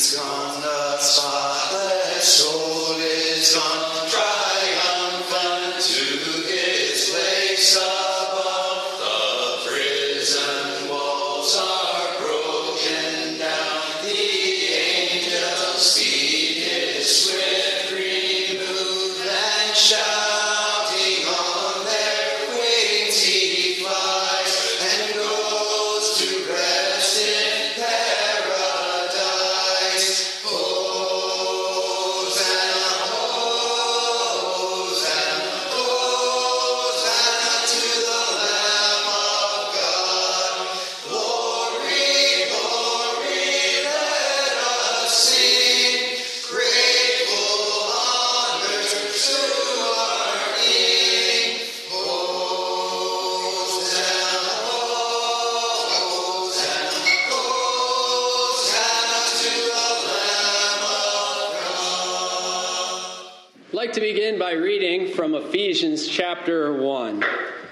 He's gone,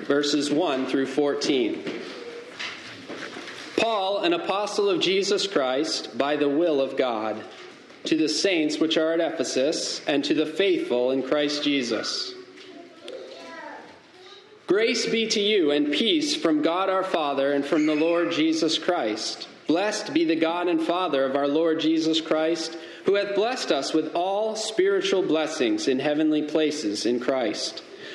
verses 1 through 14. Paul, an apostle of Jesus Christ, by the will of God, to the saints which are at Ephesus, and to the faithful in Christ Jesus. Grace be to you and peace from God our Father and from the Lord Jesus Christ. Blessed be the God and Father of our Lord Jesus Christ, who hath blessed us with all spiritual blessings in heavenly places in Christ,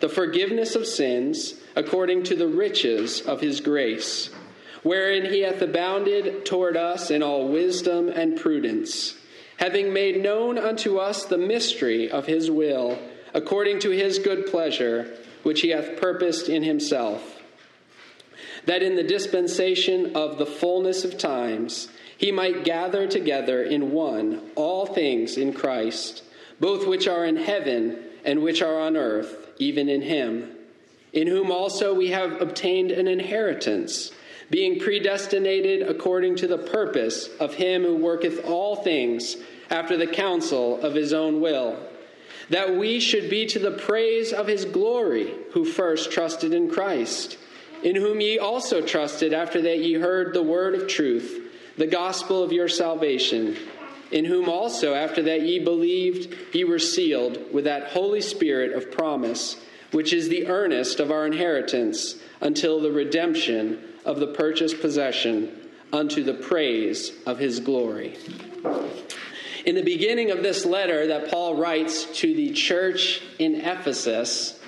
the forgiveness of sins, according to the riches of his grace, wherein he hath abounded toward us in all wisdom and prudence having made known unto us the mystery of his will, according to his good pleasure, which he hath purposed in himself, that in the dispensation of the fullness of times he might gather together in one all things in Christ, both which are in heaven and which are on earth, even in him, in whom also we have obtained an inheritance being predestinated according to the purpose of him who worketh all things after the counsel of his own will, that we should be to the praise of his glory, who first trusted in Christ, in whom ye also trusted after that ye heard the word of truth, the gospel of your salvation, in whom also after that ye believed ye were sealed with that Holy Spirit of promise, which is the earnest of our inheritance until the redemption of the purchased possession unto the praise of his glory. In the beginning of this letter that Paul writes to the church in Ephesus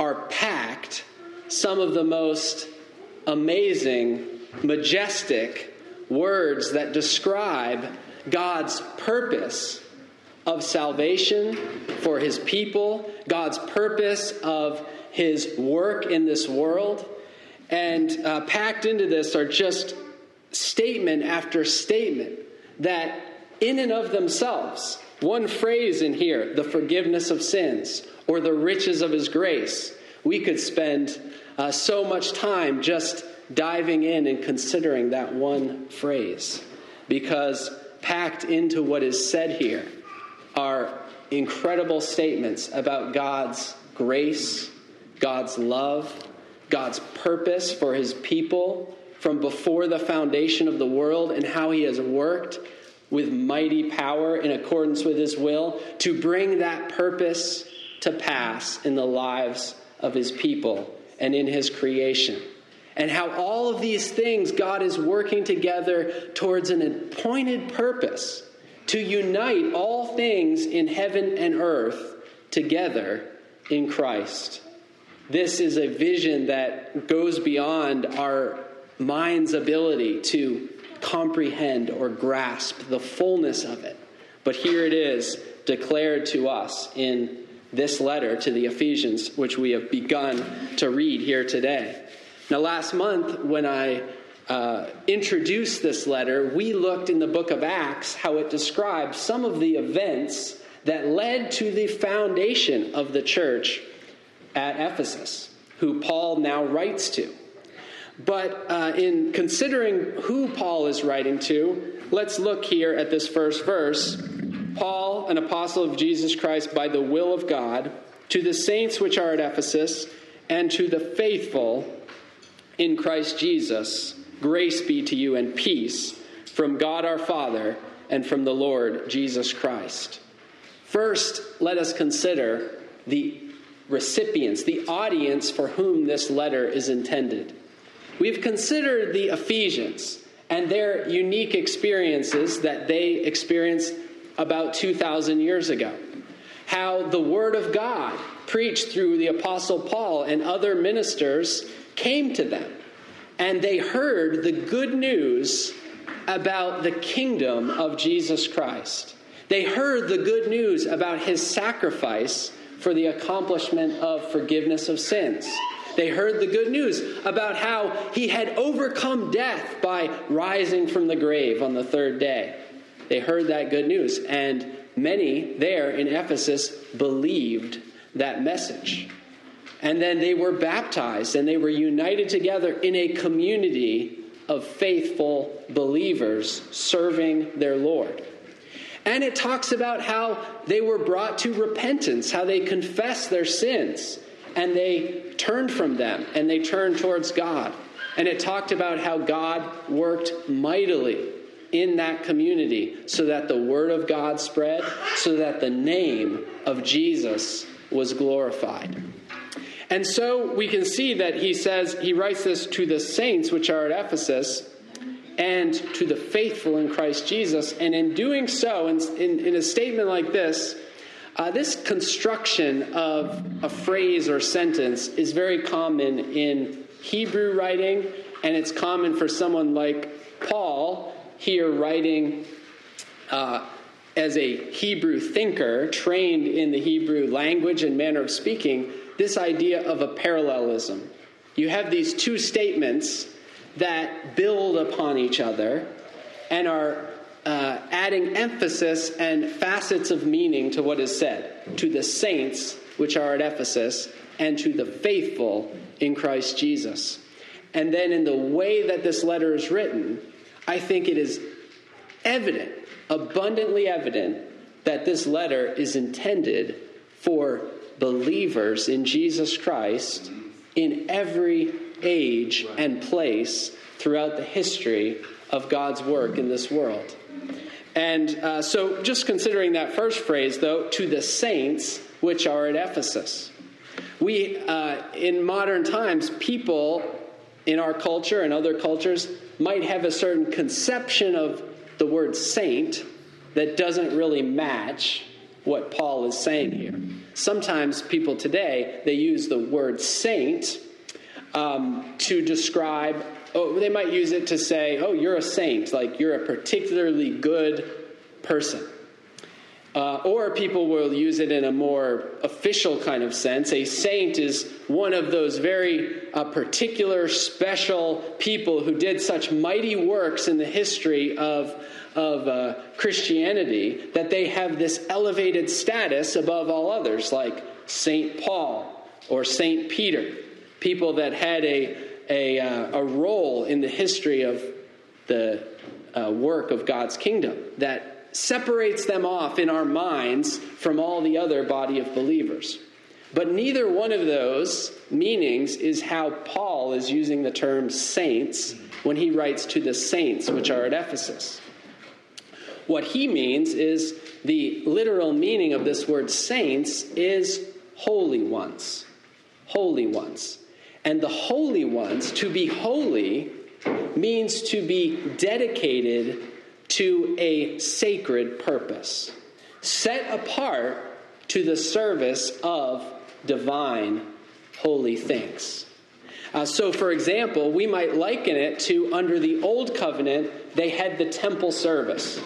are packed some of the most amazing, majestic words that describe God's purpose of salvation for his people, God's purpose of his work in this world. And uh, packed into this are just statement after statement that, in and of themselves, one phrase in here, the forgiveness of sins or the riches of his grace, we could spend uh, so much time just diving in and considering that one phrase. Because packed into what is said here are incredible statements about God's grace, God's love, God's purpose for his people from before the foundation of the world and how he has worked with mighty power in accordance with his will to bring that purpose to pass in the lives of his people and in his creation. And how all of these things God is working together towards an appointed purpose to unite all things in heaven and earth together in Christ. This is a vision that goes beyond our mind's ability to comprehend or grasp the fullness of it. But here it is declared to us in this letter to the Ephesians, which we have begun to read here today. Now, last month, when I uh, introduced this letter, we looked in the book of Acts how it describes some of the events that led to the foundation of the church at Ephesus, who Paul now writes to. But uh, in considering who Paul is writing to, let's look here at this first verse. Paul, an apostle of Jesus Christ by the will of God, to the saints which are at Ephesus, and to the faithful in Christ Jesus, grace be to you and peace from God our Father and from the Lord Jesus Christ. First, let us consider the recipients, the audience for whom this letter is intended. We've considered the Ephesians and their unique experiences that they experienced about 2,000 years ago. How the Word of God, preached through the Apostle Paul and other ministers, came to them. And they heard the good news about the kingdom of Jesus Christ. They heard the good news about his sacrifice for the accomplishment of forgiveness of sins. They heard the good news about how he had overcome death by rising from the grave on the third day. They heard that good news, and many there in Ephesus believed that message. And then they were baptized and they were united together in a community of faithful believers serving their Lord. And it talks about how they were brought to repentance, how they confessed their sins and they turned from them and they turned towards God. And it talked about how God worked mightily in that community so that the word of God spread, so that the name of Jesus was glorified. And so we can see that he says, he writes this to the saints which are at Ephesus and to the faithful in Christ Jesus. And in doing so, in, in, in a statement like this, uh, this construction of a phrase or sentence is very common in Hebrew writing, and it's common for someone like Paul here writing uh, as a Hebrew thinker, trained in the Hebrew language and manner of speaking, this idea of a parallelism. You have these two statements that build upon each other and are uh, adding emphasis and facets of meaning to what is said to the saints which are at Ephesus and to the faithful in Christ Jesus. And then in the way that this letter is written, I think it is evident, abundantly evident, that this letter is intended for believers in Jesus Christ in every age and place throughout the history of God's work in this world. And uh, so, just considering that first phrase, though, to the saints which are at Ephesus. We, uh, in modern times, people in our culture and other cultures might have a certain conception of the word saint that doesn't really match what Paul is saying here. Sometimes people today, they use the word saint um, to describe oh, they might use it to say, oh, you're a saint, like you're a particularly good person. Uh, or people will use it in a more official kind of sense. A saint is one of those very uh, particular, special people who did such mighty works in the history of, of uh, Christianity that they have this elevated status above all others, like Saint Paul or Saint Peter. People that had a, a, uh, a role in the history of the uh, work of God's kingdom that separates them off in our minds from all the other body of believers. But neither one of those meanings is how Paul is using the term saints when he writes to the saints which are at Ephesus. What he means is the literal meaning of this word saints is holy ones. Holy ones. And the holy ones, to be holy, means to be dedicated to a sacred purpose, set apart to the service of divine holy things. Uh, so, for example, we might liken it to under the Old Covenant, they had the temple service.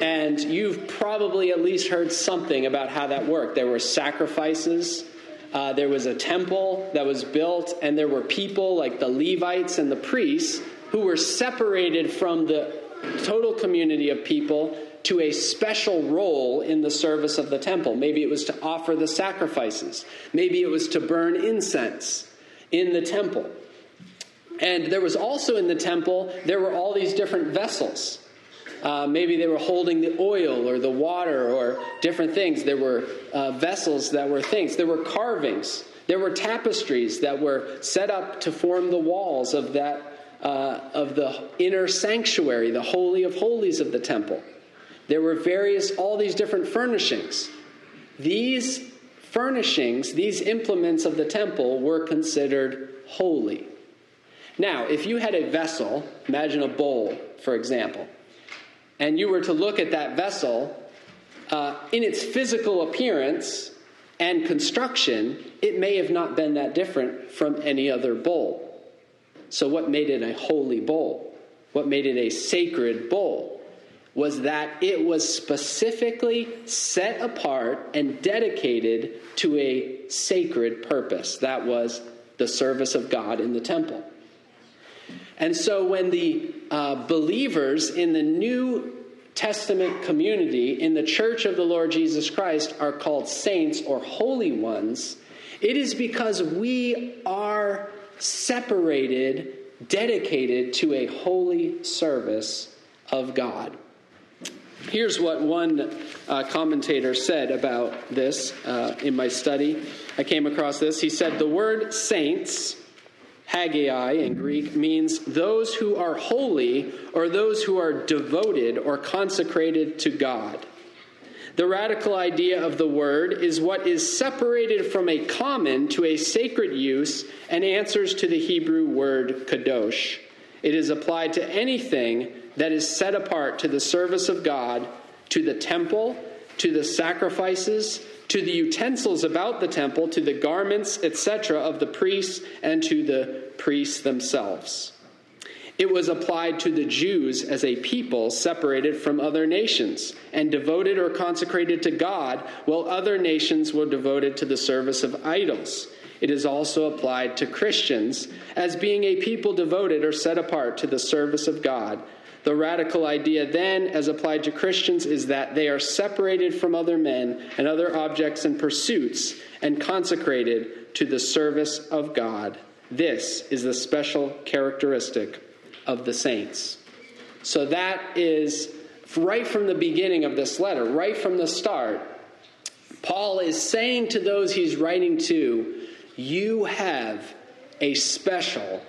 And you've probably at least heard something about how that worked. There were sacrifices uh, there was a temple that was built, and there were people like the Levites and the priests who were separated from the total community of people to a special role in the service of the temple. Maybe it was to offer the sacrifices, maybe it was to burn incense in the temple. And there was also in the temple, there were all these different vessels. Uh, maybe they were holding the oil or the water or different things. There were uh, vessels that were things. There were carvings. There were tapestries that were set up to form the walls of that uh, of the inner sanctuary, the holy of holies of the temple. There were various, all these different furnishings. These furnishings, these implements of the temple, were considered holy. Now, if you had a vessel, imagine a bowl, for example, and you were to look at that vessel, uh, in its physical appearance and construction, it may have not been that different from any other bowl. So, what made it a holy bowl? What made it a sacred bowl? Was that it was specifically set apart and dedicated to a sacred purpose. That was the service of God in the temple. And so, when the uh, believers in the New Testament community, in the church of the Lord Jesus Christ, are called saints or holy ones, it is because we are separated, dedicated to a holy service of God. Here's what one uh, commentator said about this uh, in my study. I came across this. He said, The word saints, hagioi in Greek, means those who are holy or those who are devoted or consecrated to God. The radical idea of the word is what is separated from a common to a sacred use and answers to the Hebrew word kadosh. It is applied to anything that is set apart to the service of God, to the temple, to the sacrifices, to the utensils about the temple, to the garments, etc., of the priests, and to the priests themselves. It was applied to the Jews as a people separated from other nations and devoted or consecrated to God, while other nations were devoted to the service of idols. It is also applied to Christians as being a people devoted or set apart to the service of God. The radical idea, then, as applied to Christians, is that they are separated from other men and other objects and pursuits and consecrated to the service of God. This is the special characteristic of the saints. So that is right from the beginning of this letter, right from the start. Paul is saying to those he's writing to, You have a special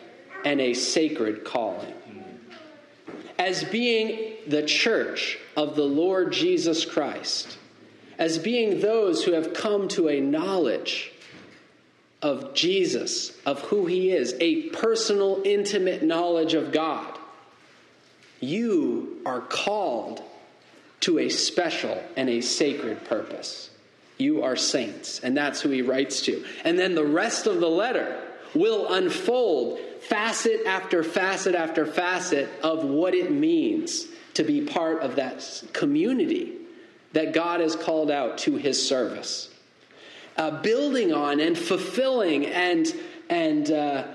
and a sacred calling. As being the church of the Lord Jesus Christ, as being those who have come to a knowledge of Jesus, of who he is, a personal, intimate knowledge of God, you are called to a special and a sacred purpose. You are saints, and that's who he writes to. And then the rest of the letter will unfold facet after facet after facet of what it means to be part of that community that God has called out to his service uh, building on and fulfilling and, and uh,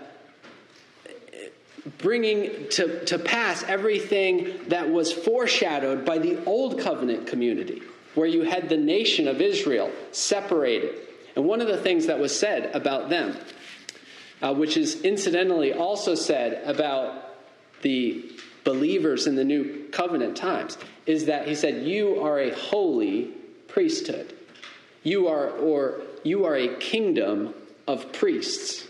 bringing to, to pass everything that was foreshadowed by the old covenant community, where you had the nation of Israel separated. And one of the things that was said about them, uh, which is incidentally also said about the believers in the new covenant times, is that he said, You are a holy priesthood. You are, or you are a kingdom of priests.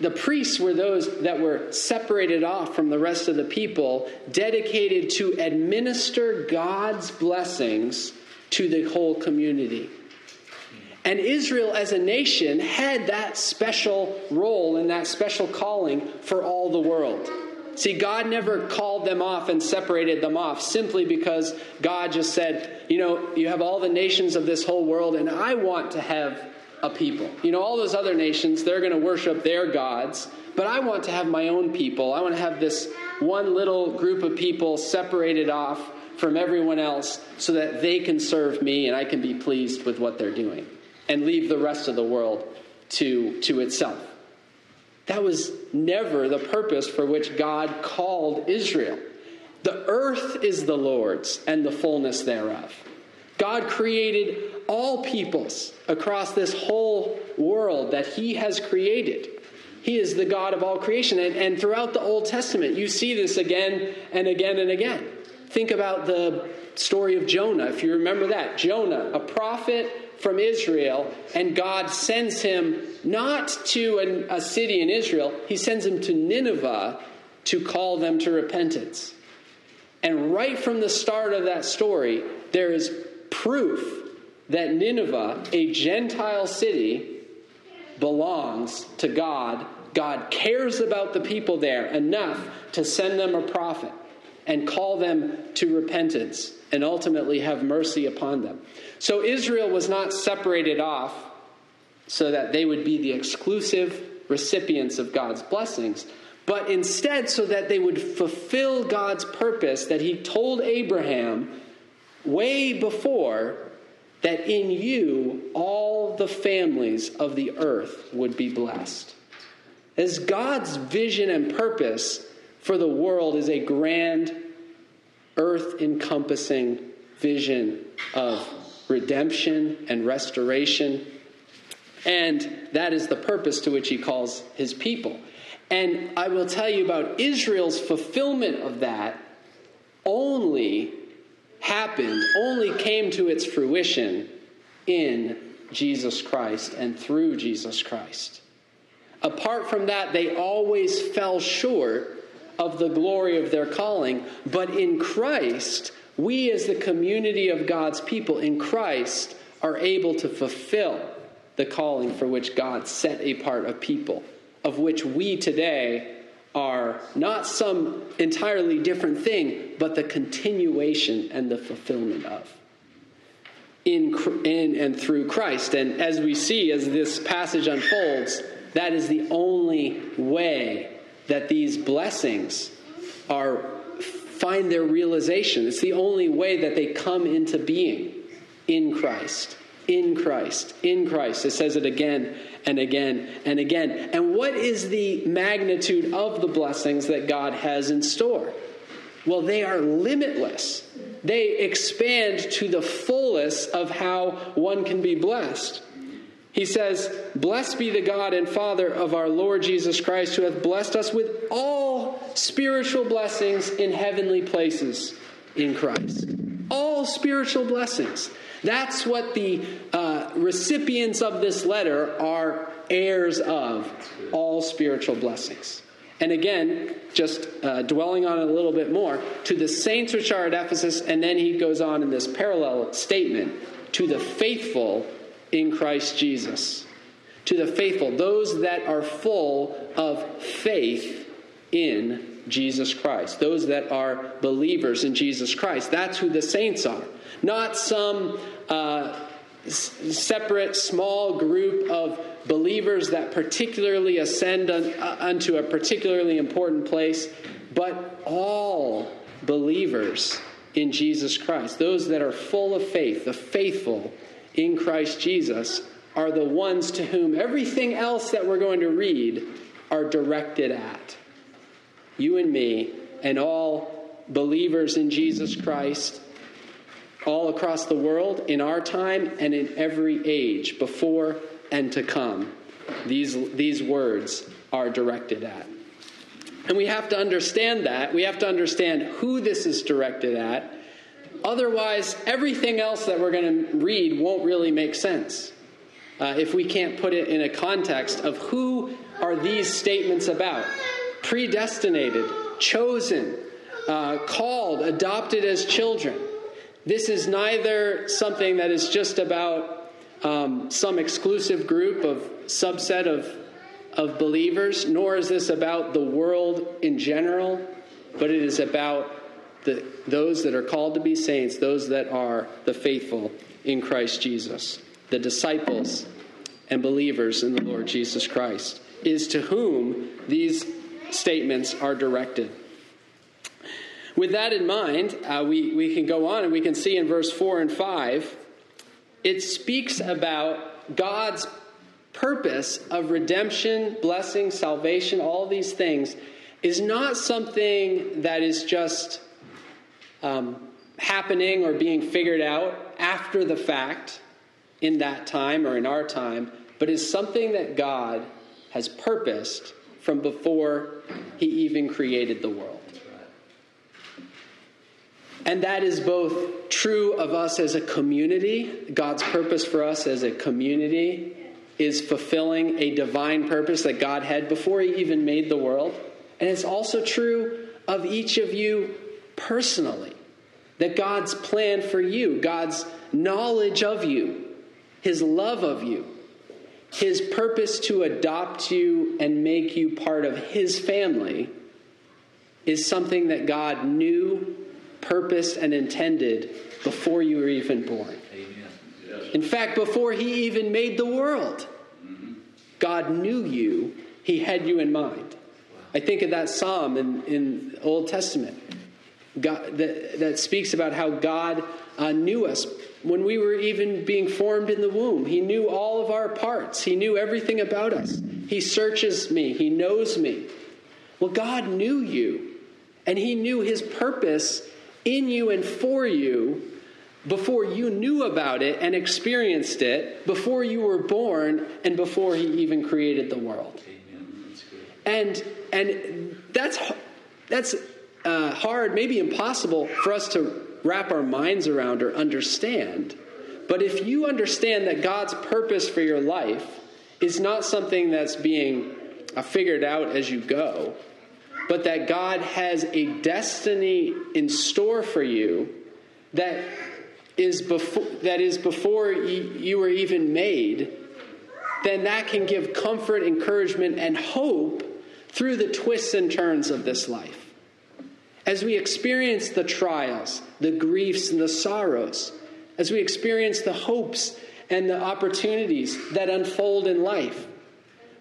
The priests were those that were separated off from the rest of the people, dedicated to administer God's blessings to the whole community. And Israel as a nation had that special role and that special calling for all the world. See, God never called them off and separated them off simply because God just said, you know, you have all the nations of this whole world, and I want to have a people. You know, all those other nations, they're going to worship their gods, but I want to have my own people. I want to have this one little group of people separated off from everyone else so that they can serve me and I can be pleased with what they're doing and leave the rest of the world to, to itself. That was never the purpose for which God called Israel. The earth is the Lord's and the fullness thereof. God created all peoples across this whole world that He has created. He is the God of all creation. And, and, throughout the Old Testament, you see this again and again and again. Think about the story of Jonah, if you remember that. Jonah, a prophet from Israel, and God sends him not to an, a city in Israel, he sends him to Nineveh to call them to repentance. And right from the start of that story, there is proof that Nineveh, a Gentile city, belongs to God. God cares about the people there enough to send them a prophet and call them to repentance and ultimately have mercy upon them. So Israel was not separated off so that they would be the exclusive recipients of God's blessings, but instead so that they would fulfill God's purpose that He told Abraham way before that in you all the families of the earth would be blessed. As God's vision and purpose for the world is a grand, earth encompassing vision of redemption and restoration. And that is the purpose to which he calls his people. And I will tell you about Israel's fulfillment of that only happened, only came to its fruition in Jesus Christ and through Jesus Christ. Apart from that, they always fell short of the glory of their calling. But in Christ, we as the community of God's people in Christ are able to fulfill the calling for which God set apart a people, of which we today are not some entirely different thing, but the continuation and the fulfillment of. In, in and through Christ. And as we see, as this passage unfolds, that is the only way that these blessings are find their realization. It's the only way that they come into being in Christ. In Christ. In Christ. It says it again and again and again. And what is the magnitude of the blessings that God has in store? Well, they are limitless. They expand to the fullest of how one can be blessed. He says, Blessed be the God and Father of our Lord Jesus Christ, who hath blessed us with all spiritual blessings in heavenly places in Christ. All spiritual blessings. That's what the uh, recipients of this letter are heirs of all spiritual blessings. And again, just uh, dwelling on it a little bit more, to the saints which are at Ephesus, and then he goes on in this parallel statement to the faithful in Christ Jesus. To the faithful, those that are full of faith in Jesus Christ, those that are believers in Jesus Christ. That's who the saints are. Not some uh, separate small group of believers that particularly ascend un- uh, unto a particularly important place, but all believers in Jesus Christ. Those that are full of faith, the faithful in Christ Jesus, are the ones to whom everything else that we're going to read are directed at. You and me, and all believers in Jesus Christ, all across the world, in our time and in every age, before and to come. These, these words are directed at. And we have to understand that. We have to understand who this is directed at. Otherwise, everything else that we're going to read won't really make sense uh, if we can't put it in a context of who are these statements about predestinated, chosen, uh, called, adopted as children. This is neither something that is just about um, some exclusive group of subset of, of believers, nor is this about the world in general, but it is about the, those that are called to be saints, those that are the faithful in Christ Jesus, the disciples and believers in the Lord Jesus Christ, is to whom these statements are directed. With that in mind, uh, we, we can go on and we can see in verse 4 and 5, it speaks about God's purpose of redemption, blessing, salvation, all these things is not something that is just um, happening or being figured out after the fact in that time or in our time, but is something that God has purposed from before he even created the world. And that is both true of us as a community. God's purpose for us as a community is fulfilling a divine purpose that God had before He even made the world. And it's also true of each of you personally. That God's plan for you, God's knowledge of you, His love of you, His purpose to adopt you and make you part of His family is something that God knew purposed and intended before you were even born. In fact, before he even made the world, God knew you, he had you in mind. I think of that psalm in, in Old Testament God, that, that speaks about how God uh, knew us when we were even being formed in the womb. He knew all of our parts, He knew everything about us. He searches me, He knows me. Well, God knew you, and He knew His purpose in you and for you before you knew about it and experienced it, before you were born, and before He even created the world. And and that's that's uh, hard, maybe impossible for us to wrap our minds around or understand. But if you understand that God's purpose for your life is not something that's being uh, figured out as you go, but that God has a destiny in store for you that is before that is before you, you were even made, then that can give comfort, encouragement, and hope through the twists and turns of this life. As we experience the trials, the griefs, and the sorrows, as we experience the hopes and the opportunities that unfold in life,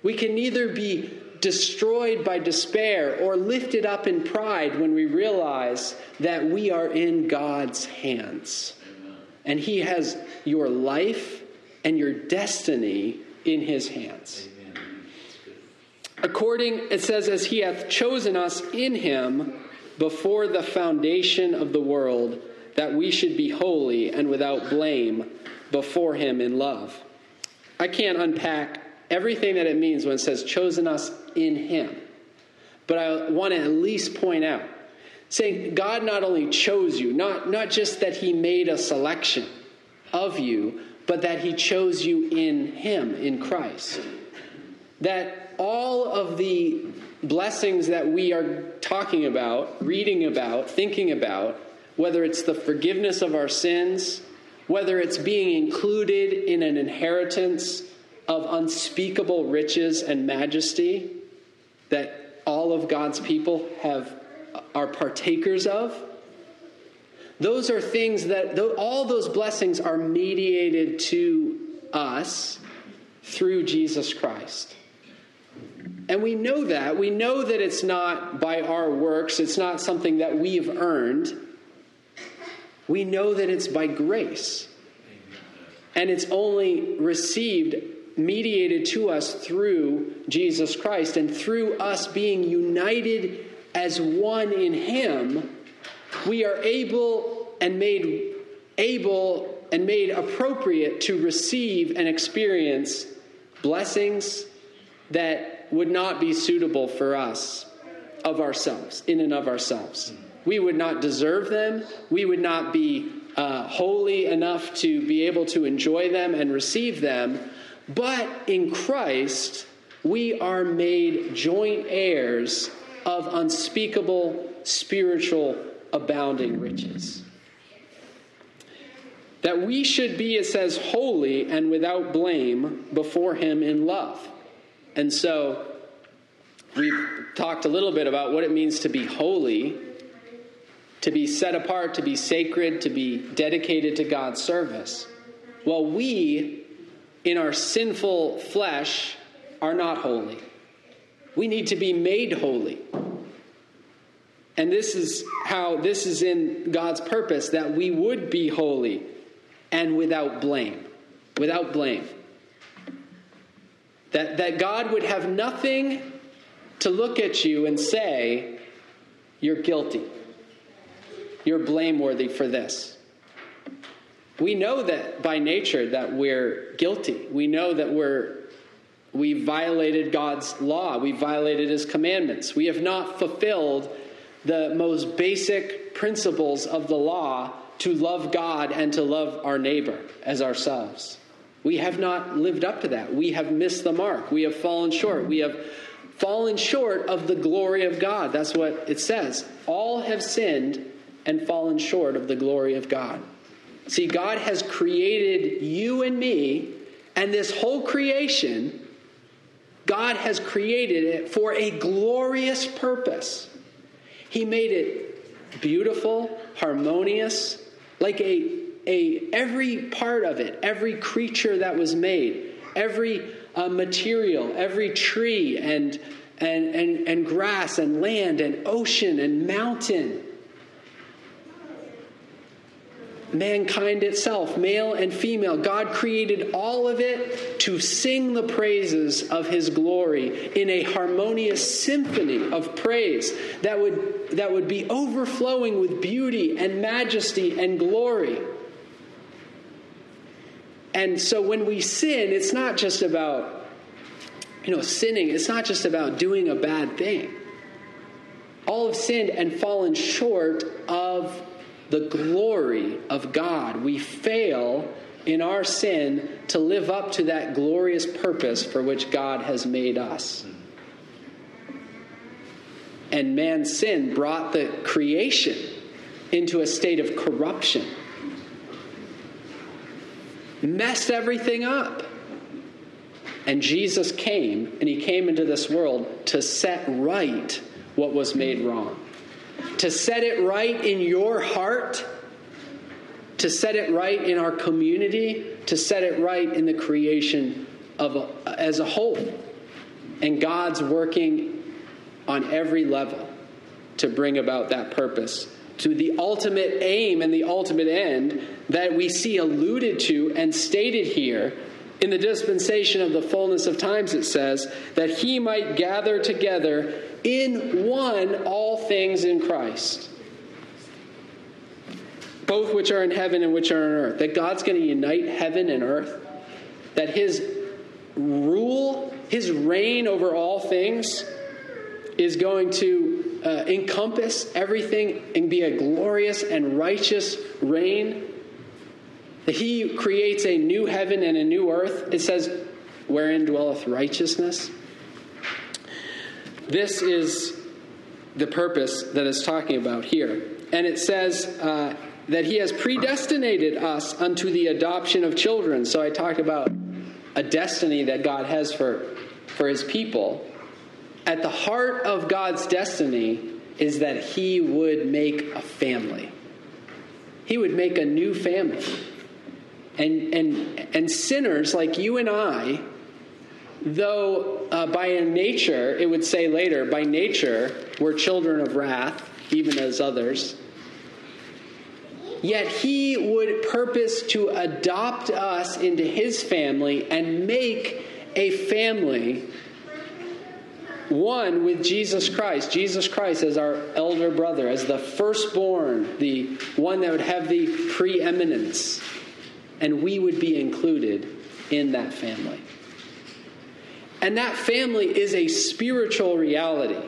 we can neither be destroyed by despair or lifted up in pride when we realize that we are in God's hands. And He has your life and your destiny in His hands. According, it says, as He hath chosen us in Him before the foundation of the world, that we should be holy and without blame before Him in love. I can't unpack everything that it means when it says chosen us in Him. But I want to at least point out saying God not only chose you, not, not just that He made a selection of you, but that He chose you in Him, in Christ. That all of the blessings that we are talking about, reading about, thinking about, whether it's the forgiveness of our sins, whether it's being included in an inheritance of unspeakable riches and majesty that all of God's people have are partakers of. Those are things that all those blessings are mediated to us through Jesus Christ. And we know that. We know that it's not by our works, it's not something that we've earned. We know that it's by grace. And it's only received mediated to us through Jesus Christ and through us being united as one in Him, we are able and made able and made appropriate to receive and experience blessings that would not be suitable for us of ourselves, in and of ourselves. We would not deserve them. We would not be uh, holy enough to be able to enjoy them and receive them. But in Christ, we are made joint heirs of unspeakable spiritual abounding riches. That we should be, it says, holy and without blame before Him in love. And so we've talked a little bit about what it means to be holy, to be set apart, to be sacred, to be dedicated to God's service. Well, we, in our sinful flesh, are not holy. We need to be made holy. And this is how this is in God's purpose that we would be holy and without blame. Without blame. That, that God would have nothing to look at you and say, You're guilty. You're blameworthy for this. We know that by nature that we're guilty. We know that we're we violated God's law. We violated his commandments. We have not fulfilled the most basic principles of the law to love God and to love our neighbor as ourselves. We have not lived up to that. We have missed the mark. We have fallen short. We have fallen short of the glory of God. That's what it says. All have sinned and fallen short of the glory of God. See, God has created you and me and this whole creation. God has created it for a glorious purpose. He made it beautiful, harmonious, like a, a every part of it, every creature that was made, every uh, material, every tree and, and, and, and grass and land and ocean and mountain mankind itself, male and female. God created all of it to sing the praises of his glory in a harmonious symphony of praise that would, that would be overflowing with beauty and majesty and glory. And so when we sin, it's not just about, you know, sinning, it's not just about doing a bad thing. All have sinned and fallen short of the glory of God. We fail in our sin to live up to that glorious purpose for which God has made us. And man's sin brought the creation into a state of corruption, messed everything up. And Jesus came, and he came into this world to set right what was made wrong to set it right in your heart, to set it right in our community, to set it right in the creation of a, as a whole. And God's working on every level to bring about that purpose to the ultimate aim and the ultimate end that we see alluded to and stated here in the dispensation of the fullness of times, it says, that he might gather together in one all things in Christ, both which are in heaven and which are on earth. That God's going to unite heaven and earth, that his rule, his reign over all things is going to uh, encompass everything and be a glorious and righteous reign. That he creates a new heaven and a new earth. It says, wherein dwelleth righteousness. This is the purpose that it's talking about here. And it says uh, that he has predestinated us unto the adoption of children. So I talked about a destiny that God has for, for his people. At the heart of God's destiny is that he would make a family. He would make a new family. And, and, and sinners like you and I though uh, by nature, it would say later, by nature, we're children of wrath, even as others. Yet he would purpose to adopt us into his family and make a family one with Jesus Christ. Jesus Christ as our elder brother, as the firstborn, the one that would have the preeminence. And we would be included in that family. And that family is a spiritual reality.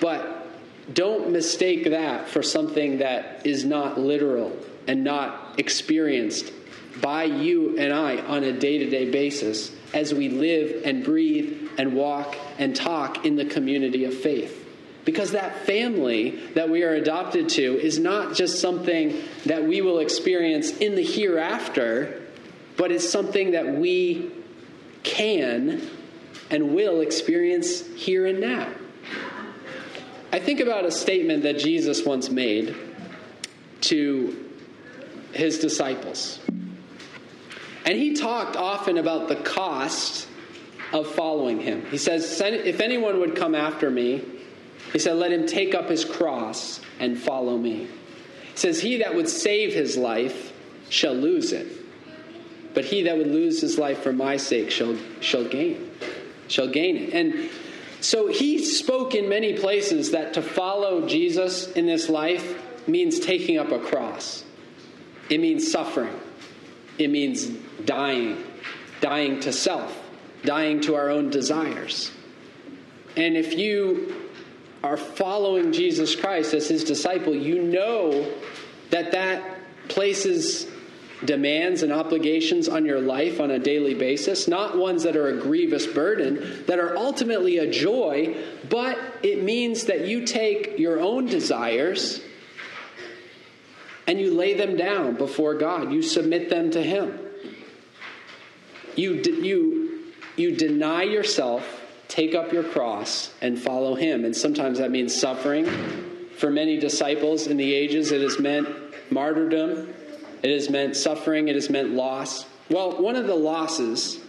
But don't mistake that for something that is not literal and not experienced by you and I on a day to day basis as we live and breathe and walk and talk in the community of faith. Because that family that we are adopted to is not just something that we will experience in the hereafter, but it's something that we can and will experience here and now. I think about a statement that Jesus once made to his disciples. And he talked often about the cost of following him. He says, If anyone would come after me, he said, let him take up his cross and follow me. He says, He that would save his life shall lose it. but he that would lose his life for my sake shall, shall gain, shall gain it. And so he spoke in many places that to follow Jesus in this life means taking up a cross. It means suffering. It means dying, dying to self, dying to our own desires. And if you are following Jesus Christ as his disciple, you know that that places demands and obligations on your life on a daily basis, not ones that are a grievous burden, that are ultimately a joy, but it means that you take your own desires and you lay them down before God. You submit them to Him. You, you, you deny yourself, take up your cross, and follow Him. And sometimes that means suffering. For many disciples in the ages, it has meant martyrdom, it has meant suffering, it has meant loss. Well, one of the losses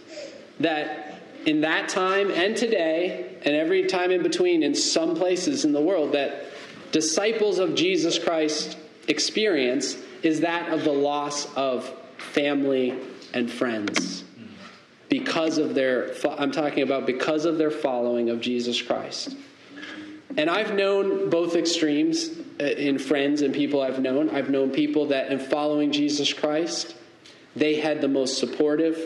that in that time and today, and every time in between, in some places in the world, that disciples of Jesus Christ experience is that of the loss of family and friends because of their I'm talking about because of their following of Jesus Christ. And I've known both extremes uh, in friends and people I've known. I've known people that in following Jesus Christ, they had the most supportive,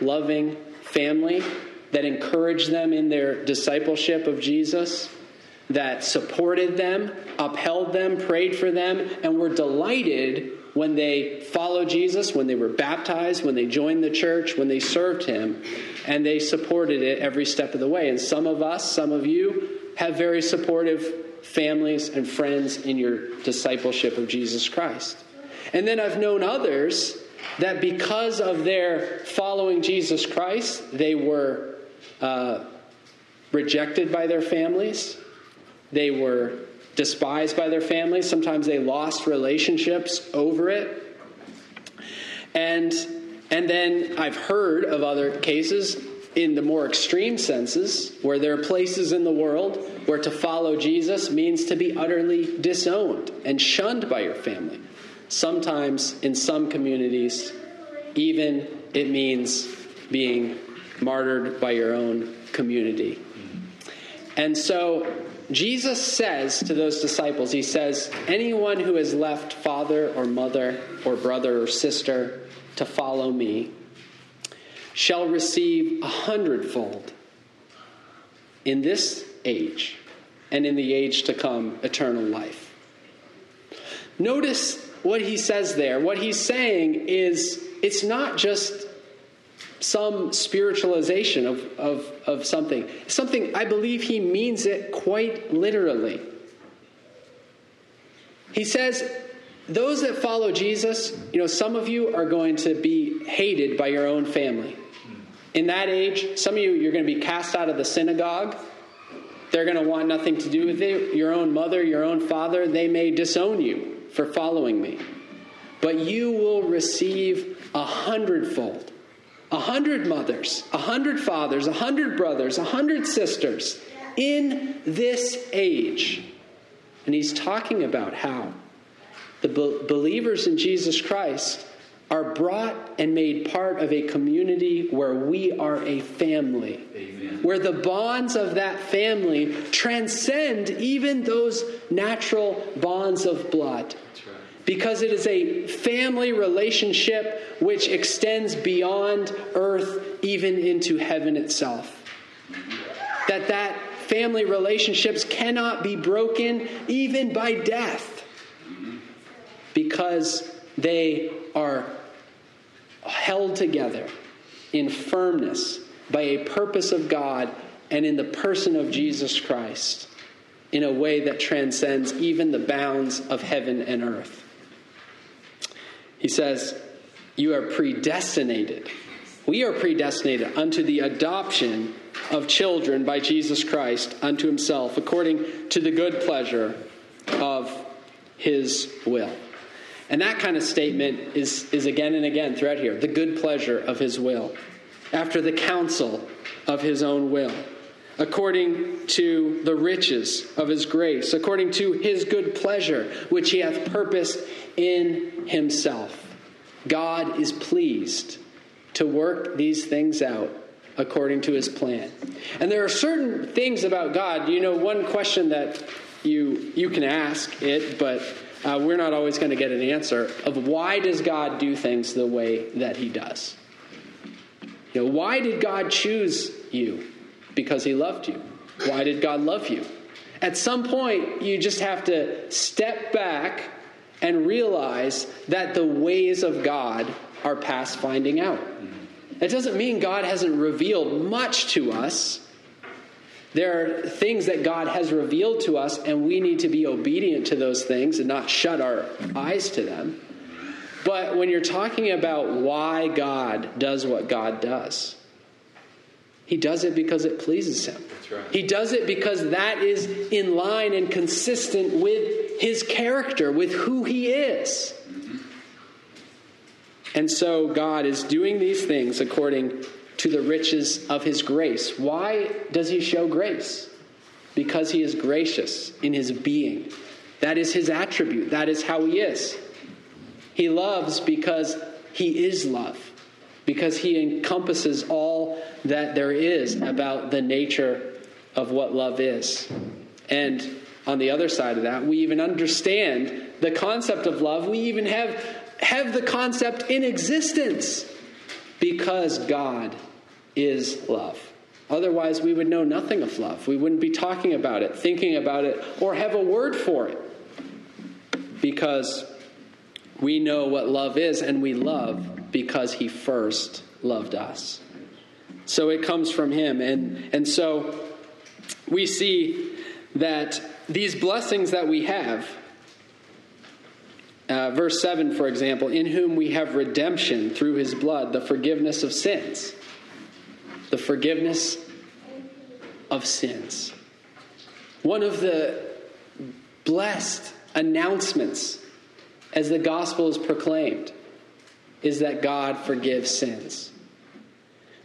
loving family that encouraged them in their discipleship of Jesus, that supported them, upheld them, prayed for them, and were delighted when they followed Jesus, when they were baptized, when they joined the church, when they served Him, and they supported it every step of the way. And some of us, some of you, have very supportive families and friends in your discipleship of Jesus Christ. And then I've known others that because of their following Jesus Christ, they were uh, rejected by their families, they were despised by their families. Sometimes they lost relationships over it. And, and then I've heard of other cases in the more extreme senses where there are places in the world where to follow Jesus means to be utterly disowned and shunned by your family. Sometimes in some communities, even it means being martyred by your own community. And so Jesus says to those disciples, He says, anyone who has left father or mother or brother or sister to follow me shall receive a hundredfold in this age and in the age to come eternal life. Notice what he says there. What he's saying is it's not just some spiritualization of, of, of something. Something, I believe he means it quite literally. He says, those that follow Jesus, you know, some of you are going to be hated by your own family. In that age, some of you, you're going to be cast out of the synagogue. They're going to want nothing to do with it. Your own mother, your own father, they may disown you for following me. But you will receive a hundredfold a hundred mothers, a hundred fathers, a hundred brothers, a hundred sisters in this age. And he's talking about how the be- believers in Jesus Christ are brought and made part of a community where we are a family. Amen. Where the bonds of that family transcend even those natural bonds of blood because it is a family relationship which extends beyond earth even into heaven itself that that family relationships cannot be broken even by death because they are held together in firmness by a purpose of God and in the person of Jesus Christ in a way that transcends even the bounds of heaven and earth. He says, You are predestinated. We are predestinated unto the adoption of children by Jesus Christ unto himself, according to the good pleasure of his will. And that kind of statement is, is again and again throughout here the good pleasure of his will, after the counsel of his own will, according to the riches of his grace, according to his good pleasure, which he hath purposed in himself. God is pleased to work these things out according to his plan. And there are certain things about God, you know, one question that you you can ask it, but uh, we're not always going to get an answer of why does God do things the way that he does? You know, why did God choose you? Because he loved you. Why did God love you? At some point, you just have to step back and realize that the ways of God are past finding out. That doesn't mean God hasn't revealed much to us. There are things that God has revealed to us, and we need to be obedient to those things and not shut our eyes to them. But when you're talking about why God does what God does, He does it because it pleases Him. right. He does it because that is in line and consistent with His character, with who He is. Mm-hmm. And so God is doing these things according to the riches of his grace. Why does he show grace? Because he is gracious in his being. That is his attribute, that is how he is. He loves because he is love, because he encompasses all that there is about the nature of what love is. And on the other side of that, we even understand the concept of love. We even have, have the concept in existence because God is love. Otherwise, we would know nothing of love. We wouldn't be talking about it, thinking about it, or have a word for it. Because we know what love is, and we love because He first loved us. So it comes from Him. And, and so we see that these blessings that we have, uh, verse 7, for example, in whom we have redemption through his blood, the forgiveness of sins. The forgiveness of sins. One of the blessed announcements as the gospel is proclaimed is that God forgives sins.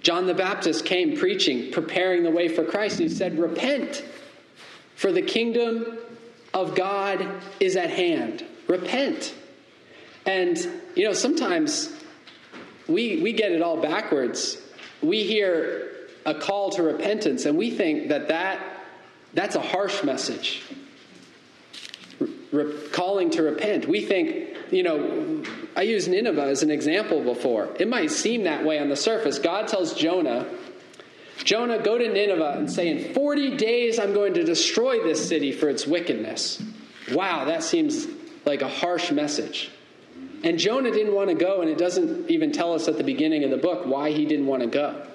John the Baptist came preaching, preparing the way for Christ. and He said, Repent, for the kingdom of God is at hand. Repent. And, you know, sometimes we, we get it all backwards. We hear a call to repentance, and we think that, that that's a harsh message. Re- calling to repent. We think, you know, I used Nineveh as an example before. It might seem that way on the surface. God tells Jonah, Jonah, go to Nineveh and say, In 40 days I'm going to destroy this city for its wickedness. Wow, that seems like a harsh message. And Jonah didn't want to go, and it doesn't even tell us at the beginning of the book why he didn't want to go.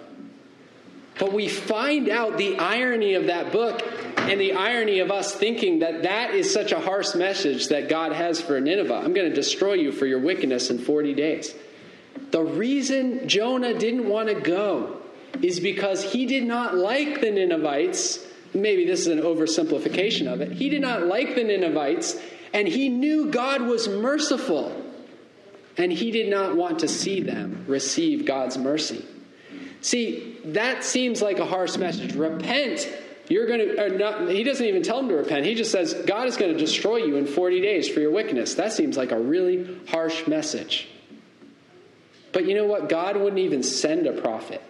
But we find out the irony of that book and the irony of us thinking that that is such a harsh message that God has for Nineveh. I'm going to destroy you for your wickedness in 40 days. The reason Jonah didn't want to go is because he did not like the Ninevites. Maybe this is an oversimplification of it. He did not like the Ninevites, and he knew God was merciful, and he did not want to see them receive God's mercy. See, that seems like a harsh message. Repent. You're going to, uh, not, he doesn't even tell them to repent. He just says, God is going to destroy you in 40 days for your wickedness. That seems like a really harsh message. But you know what? God wouldn't even send a prophet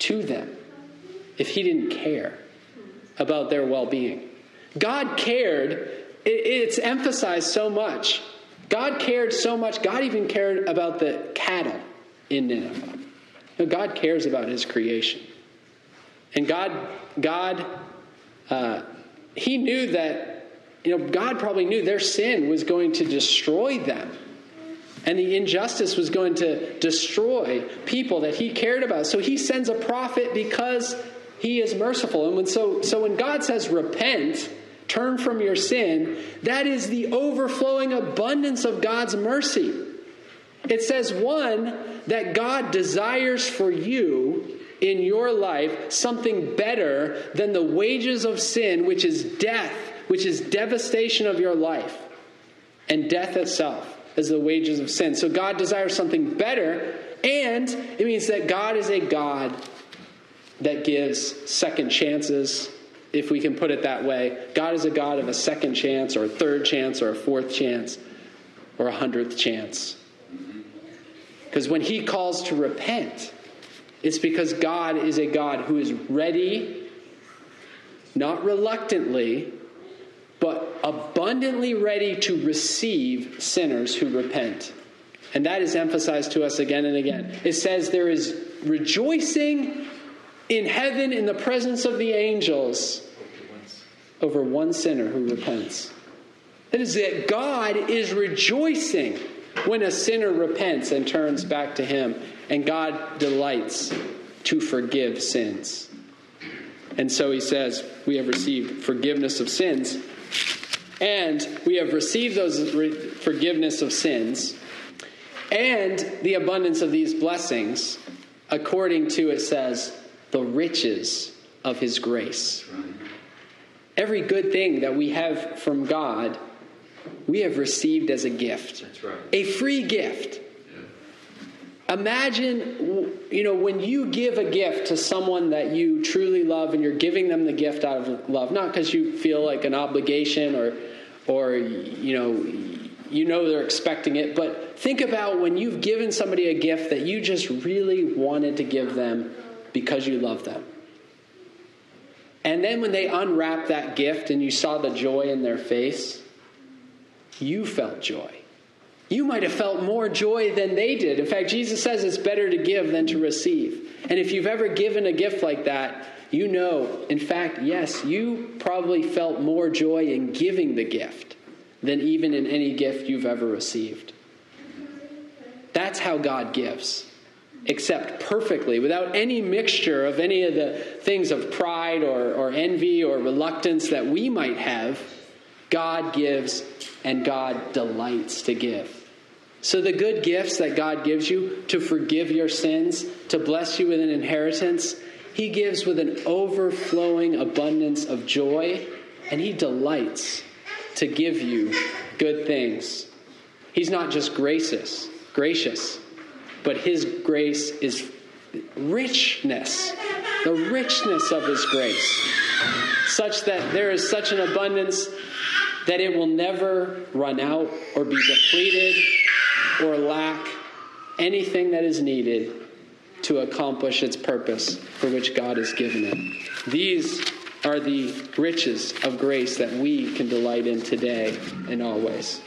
to them if he didn't care about their well being. God cared, it's emphasized so much. God cared so much, God even cared about the cattle in Nineveh. God cares about his creation. And God, God, uh, he knew that, you know, God probably knew their sin was going to destroy them. And the injustice was going to destroy people that he cared about. So he sends a prophet because he is merciful. And when so, so when God says, repent, turn from your sin, that is the overflowing abundance of God's mercy. It says, one, that God desires for you in your life something better than the wages of sin, which is death, which is devastation of your life, and death itself is the wages of sin. So God desires something better, and it means that God is a God that gives second chances, if we can put it that way. God is a God of a second chance, or a third chance, or a fourth chance, or a hundredth chance. Because when he calls to repent, it's because God is a God who is ready, not reluctantly, but abundantly ready to receive sinners who repent. And that is emphasized to us again and again. It says there is rejoicing in heaven in the presence of the angels over one sinner who repents. That is that God is rejoicing when a sinner repents and turns back to Him, and God delights to forgive sins. And so He says, We have received forgiveness of sins, and we have received those forgiveness of sins and the abundance of these blessings according to, it says, the riches of His grace. Every good thing that we have from God we have received as a gift. That's right. A free gift. Imagine, you know, when you give a gift to someone that you truly love and you're giving them the gift out of love, not because you feel like an obligation or, or, you know, you know they're expecting it, but think about when you've given somebody a gift that you just really wanted to give them because you love them. And then when they unwrap that gift and you saw the joy in their face, you felt joy. You might have felt more joy than they did. In fact, Jesus says it's better to give than to receive. And if you've ever given a gift like that, you know, in fact, yes, you probably felt more joy in giving the gift than even in any gift you've ever received. That's how God gives, except perfectly, without any mixture of any of the things of pride or, or envy or reluctance that we might have. God gives and God delights to give. So, the good gifts that God gives you to forgive your sins, to bless you with an inheritance, He gives with an overflowing abundance of joy, and He delights to give you good things. He's not just gracious, gracious, but His grace is richness, the richness of His grace, such that there is such an abundance that it will never run out or be depleted or lack anything that is needed to accomplish its purpose for which God has given it. These are the riches of grace that we can delight in today and always.